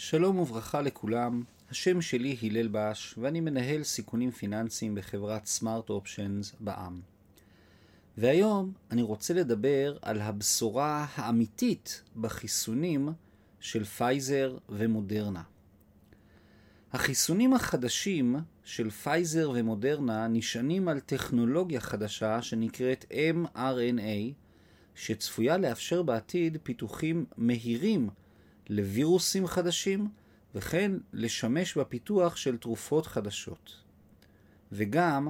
שלום וברכה לכולם, השם שלי הלל בש ואני מנהל סיכונים פיננסיים בחברת Smart Options בע"מ. והיום אני רוצה לדבר על הבשורה האמיתית בחיסונים של פייזר ומודרנה. החיסונים החדשים של פייזר ומודרנה נשענים על טכנולוגיה חדשה שנקראת mRNA, שצפויה לאפשר בעתיד פיתוחים מהירים לווירוסים חדשים, וכן לשמש בפיתוח של תרופות חדשות. וגם,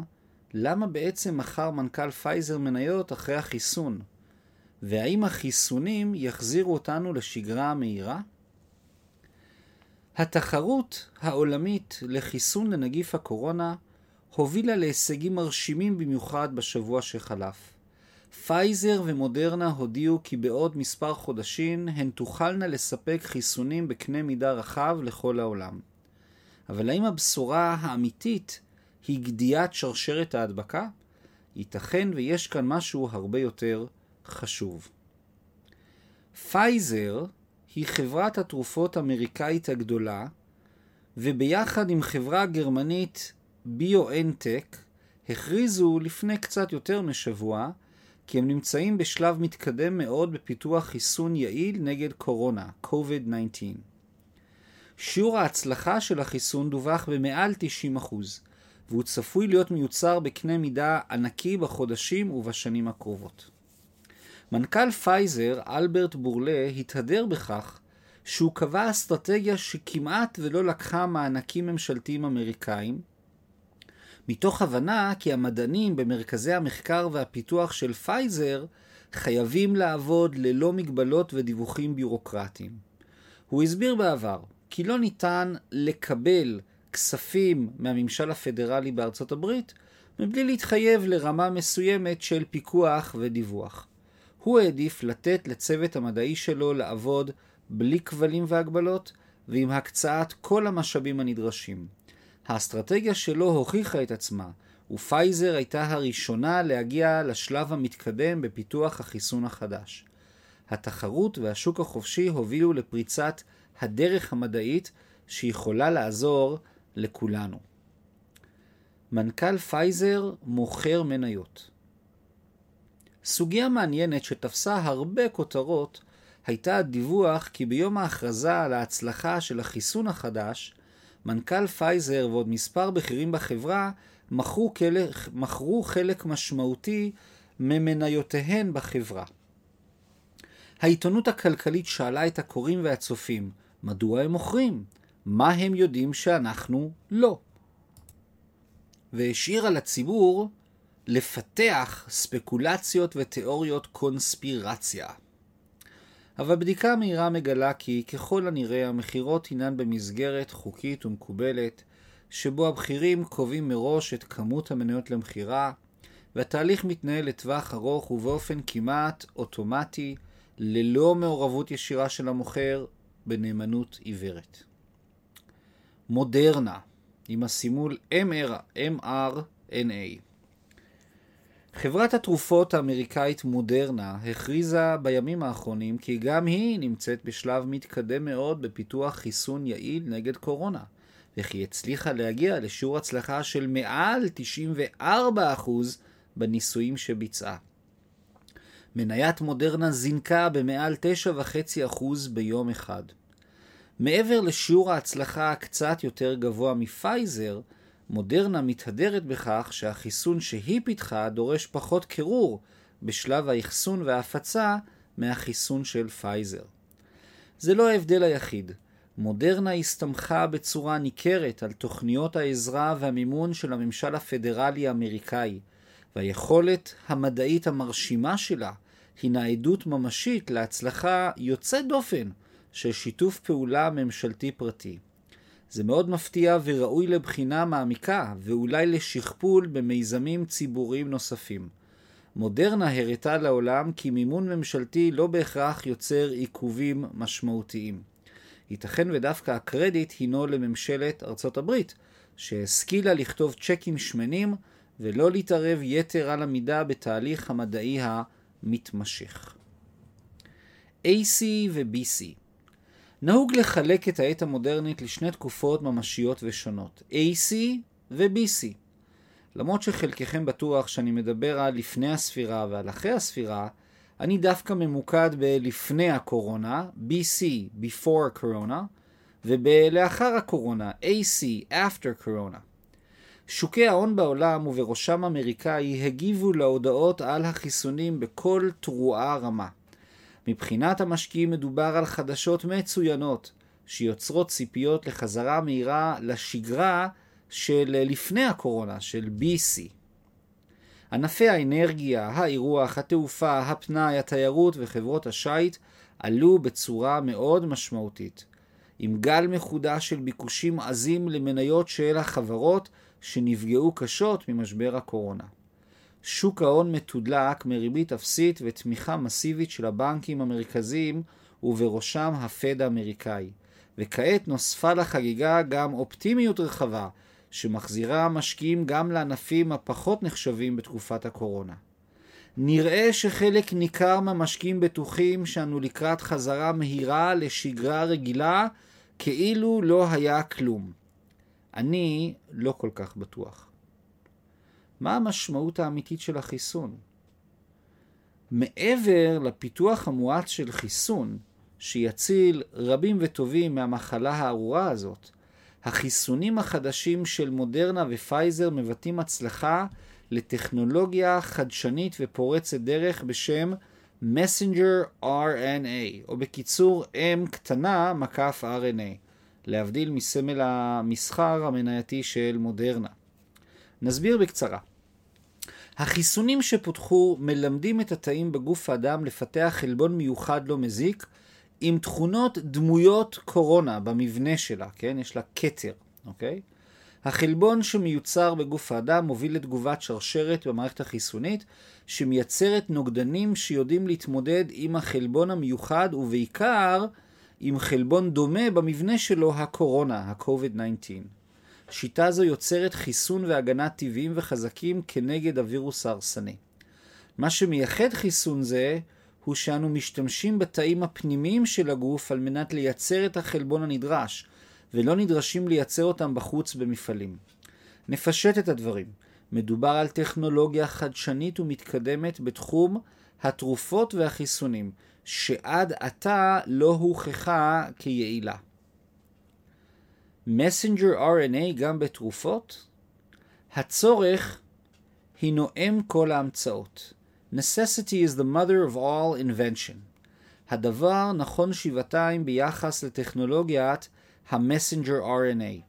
למה בעצם מכר מנכ"ל פייזר מניות אחרי החיסון? והאם החיסונים יחזירו אותנו לשגרה המהירה? התחרות העולמית לחיסון לנגיף הקורונה הובילה להישגים מרשימים במיוחד בשבוע שחלף. פייזר ומודרנה הודיעו כי בעוד מספר חודשים הן תוכלנה לספק חיסונים בקנה מידה רחב לכל העולם. אבל האם הבשורה האמיתית היא גדיעת שרשרת ההדבקה? ייתכן ויש כאן משהו הרבה יותר חשוב. פייזר היא חברת התרופות האמריקאית הגדולה, וביחד עם חברה גרמנית ביו-אנטק הכריזו לפני קצת יותר משבוע כי הם נמצאים בשלב מתקדם מאוד בפיתוח חיסון יעיל נגד קורונה, COVID-19. שיעור ההצלחה של החיסון דווח במעל 90%, והוא צפוי להיות מיוצר בקנה מידה ענקי בחודשים ובשנים הקרובות. מנכ"ל פייזר, אלברט בורלה, התהדר בכך שהוא קבע אסטרטגיה שכמעט ולא לקחה מענקים ממשלתיים אמריקאים, מתוך הבנה כי המדענים במרכזי המחקר והפיתוח של פייזר חייבים לעבוד ללא מגבלות ודיווחים ביורוקרטיים. הוא הסביר בעבר כי לא ניתן לקבל כספים מהממשל הפדרלי בארצות הברית מבלי להתחייב לרמה מסוימת של פיקוח ודיווח. הוא העדיף לתת לצוות המדעי שלו לעבוד בלי כבלים והגבלות ועם הקצאת כל המשאבים הנדרשים. האסטרטגיה שלו הוכיחה את עצמה, ופייזר הייתה הראשונה להגיע לשלב המתקדם בפיתוח החיסון החדש. התחרות והשוק החופשי הובילו לפריצת הדרך המדעית שיכולה לעזור לכולנו. מנכ"ל פייזר מוכר מניות. סוגיה מעניינת שתפסה הרבה כותרות הייתה הדיווח כי ביום ההכרזה על ההצלחה של החיסון החדש, מנכ"ל פייזר ועוד מספר בכירים בחברה מכרו, כלק, מכרו חלק משמעותי ממניותיהן בחברה. העיתונות הכלכלית שאלה את הקוראים והצופים, מדוע הם מוכרים? מה הם יודעים שאנחנו לא? והשאירה לציבור לפתח ספקולציות ותיאוריות קונספירציה. אבל בדיקה מהירה מגלה כי ככל הנראה המכירות הינן במסגרת חוקית ומקובלת, שבו הבכירים קובעים מראש את כמות המניות למכירה, והתהליך מתנהל לטווח ארוך ובאופן כמעט אוטומטי, ללא מעורבות ישירה של המוכר, בנאמנות עיוורת. מודרנה, עם הסימול mRNA חברת התרופות האמריקאית מודרנה הכריזה בימים האחרונים כי גם היא נמצאת בשלב מתקדם מאוד בפיתוח חיסון יעיל נגד קורונה, וכי הצליחה להגיע לשיעור הצלחה של מעל 94% בניסויים שביצעה. מניית מודרנה זינקה במעל 9.5% ביום אחד. מעבר לשיעור ההצלחה הקצת יותר גבוה מפייזר, מודרנה מתהדרת בכך שהחיסון שהיא פיתחה דורש פחות קירור בשלב האחסון וההפצה מהחיסון של פייזר. זה לא ההבדל היחיד. מודרנה הסתמכה בצורה ניכרת על תוכניות העזרה והמימון של הממשל הפדרלי האמריקאי, והיכולת המדעית המרשימה שלה הינה עדות ממשית להצלחה יוצאת דופן של שיתוף פעולה ממשלתי פרטי. זה מאוד מפתיע וראוי לבחינה מעמיקה, ואולי לשכפול במיזמים ציבוריים נוספים. מודרנה הראתה לעולם כי מימון ממשלתי לא בהכרח יוצר עיכובים משמעותיים. ייתכן ודווקא הקרדיט הינו לממשלת ארצות הברית, שהשכילה לכתוב צ'קים שמנים ולא להתערב יתר על המידה בתהליך המדעי המתמשך. AC ו-BC נהוג לחלק את העת המודרנית לשני תקופות ממשיות ושונות, AC ו-BC. למרות שחלקכם בטוח שאני מדבר על לפני הספירה ועל אחרי הספירה, אני דווקא ממוקד בלפני הקורונה, BC, before corona, ובלאחר הקורונה, AC, after corona. שוקי ההון בעולם ובראשם אמריקאי הגיבו להודעות על החיסונים בכל תרועה רמה. מבחינת המשקיעים מדובר על חדשות מצוינות, שיוצרות ציפיות לחזרה מהירה לשגרה של לפני הקורונה, של BC. ענפי האנרגיה, האירוח, התעופה, הפנאי, התיירות וחברות השיט עלו בצורה מאוד משמעותית, עם גל מחודש של ביקושים עזים למניות של החברות שנפגעו קשות ממשבר הקורונה. שוק ההון מתודלק מריבית אפסית ותמיכה מסיבית של הבנקים המרכזיים ובראשם הפד האמריקאי. וכעת נוספה לחגיגה גם אופטימיות רחבה שמחזירה משקיעים גם לענפים הפחות נחשבים בתקופת הקורונה. נראה שחלק ניכר מהמשקיעים בטוחים שאנו לקראת חזרה מהירה לשגרה רגילה כאילו לא היה כלום. אני לא כל כך בטוח. מה המשמעות האמיתית של החיסון? מעבר לפיתוח המואץ של חיסון, שיציל רבים וטובים מהמחלה הארורה הזאת, החיסונים החדשים של מודרנה ופייזר מבטאים הצלחה לטכנולוגיה חדשנית ופורצת דרך בשם Messenger RNA, או בקיצור M קטנה מקף RNA, להבדיל מסמל המסחר המנייתי של מודרנה. נסביר בקצרה. החיסונים שפותחו מלמדים את התאים בגוף האדם לפתח חלבון מיוחד לא מזיק, עם תכונות דמויות קורונה במבנה שלה, כן? יש לה כתר, אוקיי? החלבון שמיוצר בגוף האדם מוביל לתגובת שרשרת במערכת החיסונית, שמייצרת נוגדנים שיודעים להתמודד עם החלבון המיוחד, ובעיקר עם חלבון דומה במבנה שלו, הקורונה, ה-COVID-19. שיטה זו יוצרת חיסון והגנה טבעיים וחזקים כנגד הווירוס ההרסני. מה שמייחד חיסון זה הוא שאנו משתמשים בתאים הפנימיים של הגוף על מנת לייצר את החלבון הנדרש, ולא נדרשים לייצר אותם בחוץ במפעלים. נפשט את הדברים. מדובר על טכנולוגיה חדשנית ומתקדמת בתחום התרופות והחיסונים, שעד עתה לא הוכחה כיעילה. מסנג'ר RNA גם בתרופות? הצורך הינו אם כל ההמצאות. Necessity is the mother of all invention. הדבר נכון שבעתיים ביחס לטכנולוגיית המסנג'ר RNA.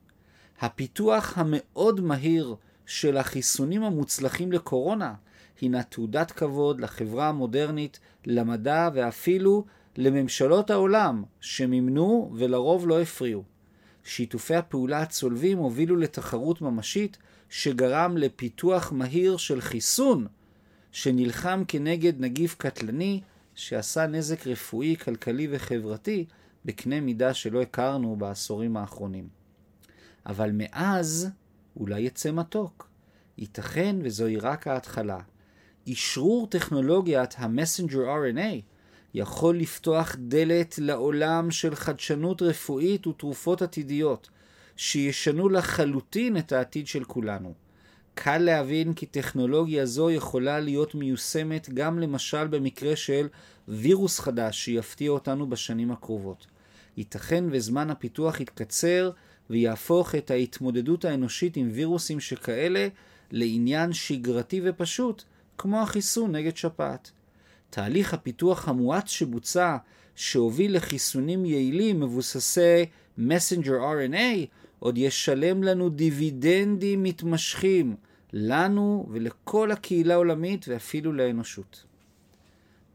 הפיתוח המאוד מהיר של החיסונים המוצלחים לקורונה הינה תעודת כבוד לחברה המודרנית, למדע ואפילו לממשלות העולם שמימנו ולרוב לא הפריעו. שיתופי הפעולה הצולבים הובילו לתחרות ממשית שגרם לפיתוח מהיר של חיסון שנלחם כנגד נגיף קטלני שעשה נזק רפואי, כלכלי וחברתי בקנה מידה שלא הכרנו בעשורים האחרונים. אבל מאז אולי יצא מתוק. ייתכן וזוהי רק ההתחלה. אשרור טכנולוגיית המסנג'ר RNA יכול לפתוח דלת לעולם של חדשנות רפואית ותרופות עתידיות, שישנו לחלוטין את העתיד של כולנו. קל להבין כי טכנולוגיה זו יכולה להיות מיושמת גם למשל במקרה של וירוס חדש שיפתיע אותנו בשנים הקרובות. ייתכן וזמן הפיתוח יתקצר ויהפוך את ההתמודדות האנושית עם וירוסים שכאלה לעניין שגרתי ופשוט, כמו החיסון נגד שפעת. תהליך הפיתוח המואץ שבוצע, שהוביל לחיסונים יעילים מבוססי מסנג'ר RNA, עוד ישלם לנו דיבידנדים מתמשכים, לנו ולכל הקהילה העולמית ואפילו לאנושות.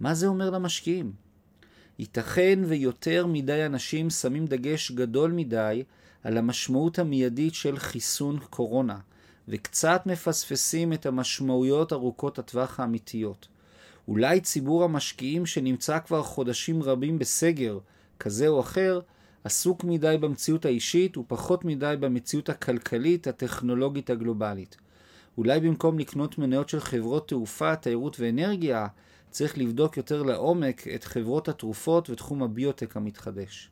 מה זה אומר למשקיעים? ייתכן ויותר מדי אנשים שמים דגש גדול מדי על המשמעות המיידית של חיסון קורונה, וקצת מפספסים את המשמעויות ארוכות הטווח האמיתיות. אולי ציבור המשקיעים שנמצא כבר חודשים רבים בסגר כזה או אחר, עסוק מדי במציאות האישית ופחות מדי במציאות הכלכלית הטכנולוגית הגלובלית. אולי במקום לקנות מניות של חברות תעופה, תיירות ואנרגיה, צריך לבדוק יותר לעומק את חברות התרופות ותחום הביוטק המתחדש.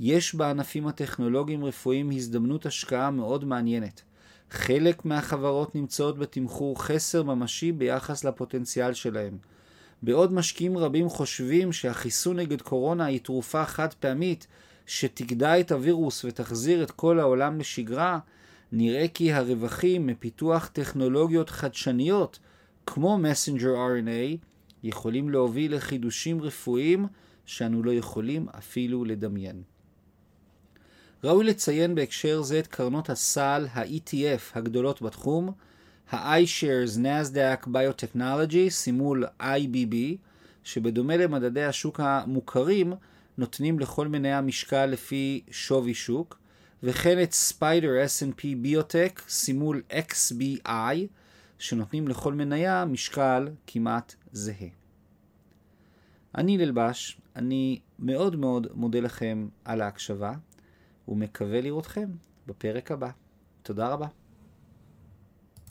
יש בענפים הטכנולוגיים רפואיים הזדמנות השקעה מאוד מעניינת. חלק מהחברות נמצאות בתמחור חסר ממשי ביחס לפוטנציאל שלהם. בעוד משקיעים רבים חושבים שהחיסון נגד קורונה היא תרופה חד פעמית שתגדע את הווירוס ותחזיר את כל העולם לשגרה, נראה כי הרווחים מפיתוח טכנולוגיות חדשניות כמו מסנג'ר RNA יכולים להוביל לחידושים רפואיים שאנו לא יכולים אפילו לדמיין. ראוי לציין בהקשר זה את קרנות הסל ה-ETF הגדולות בתחום, ה-iShares NASDAQ Biotechnology, סימול IBB, שבדומה למדדי השוק המוכרים, נותנים לכל מניה משקל לפי שווי שוק, וכן את ספיידר S&P ביוטק, סימול XBI, שנותנים לכל מניה משקל כמעט זהה. אני ללבש, אני מאוד מאוד מודה לכם על ההקשבה, ומקווה לראותכם בפרק הבא. תודה רבה.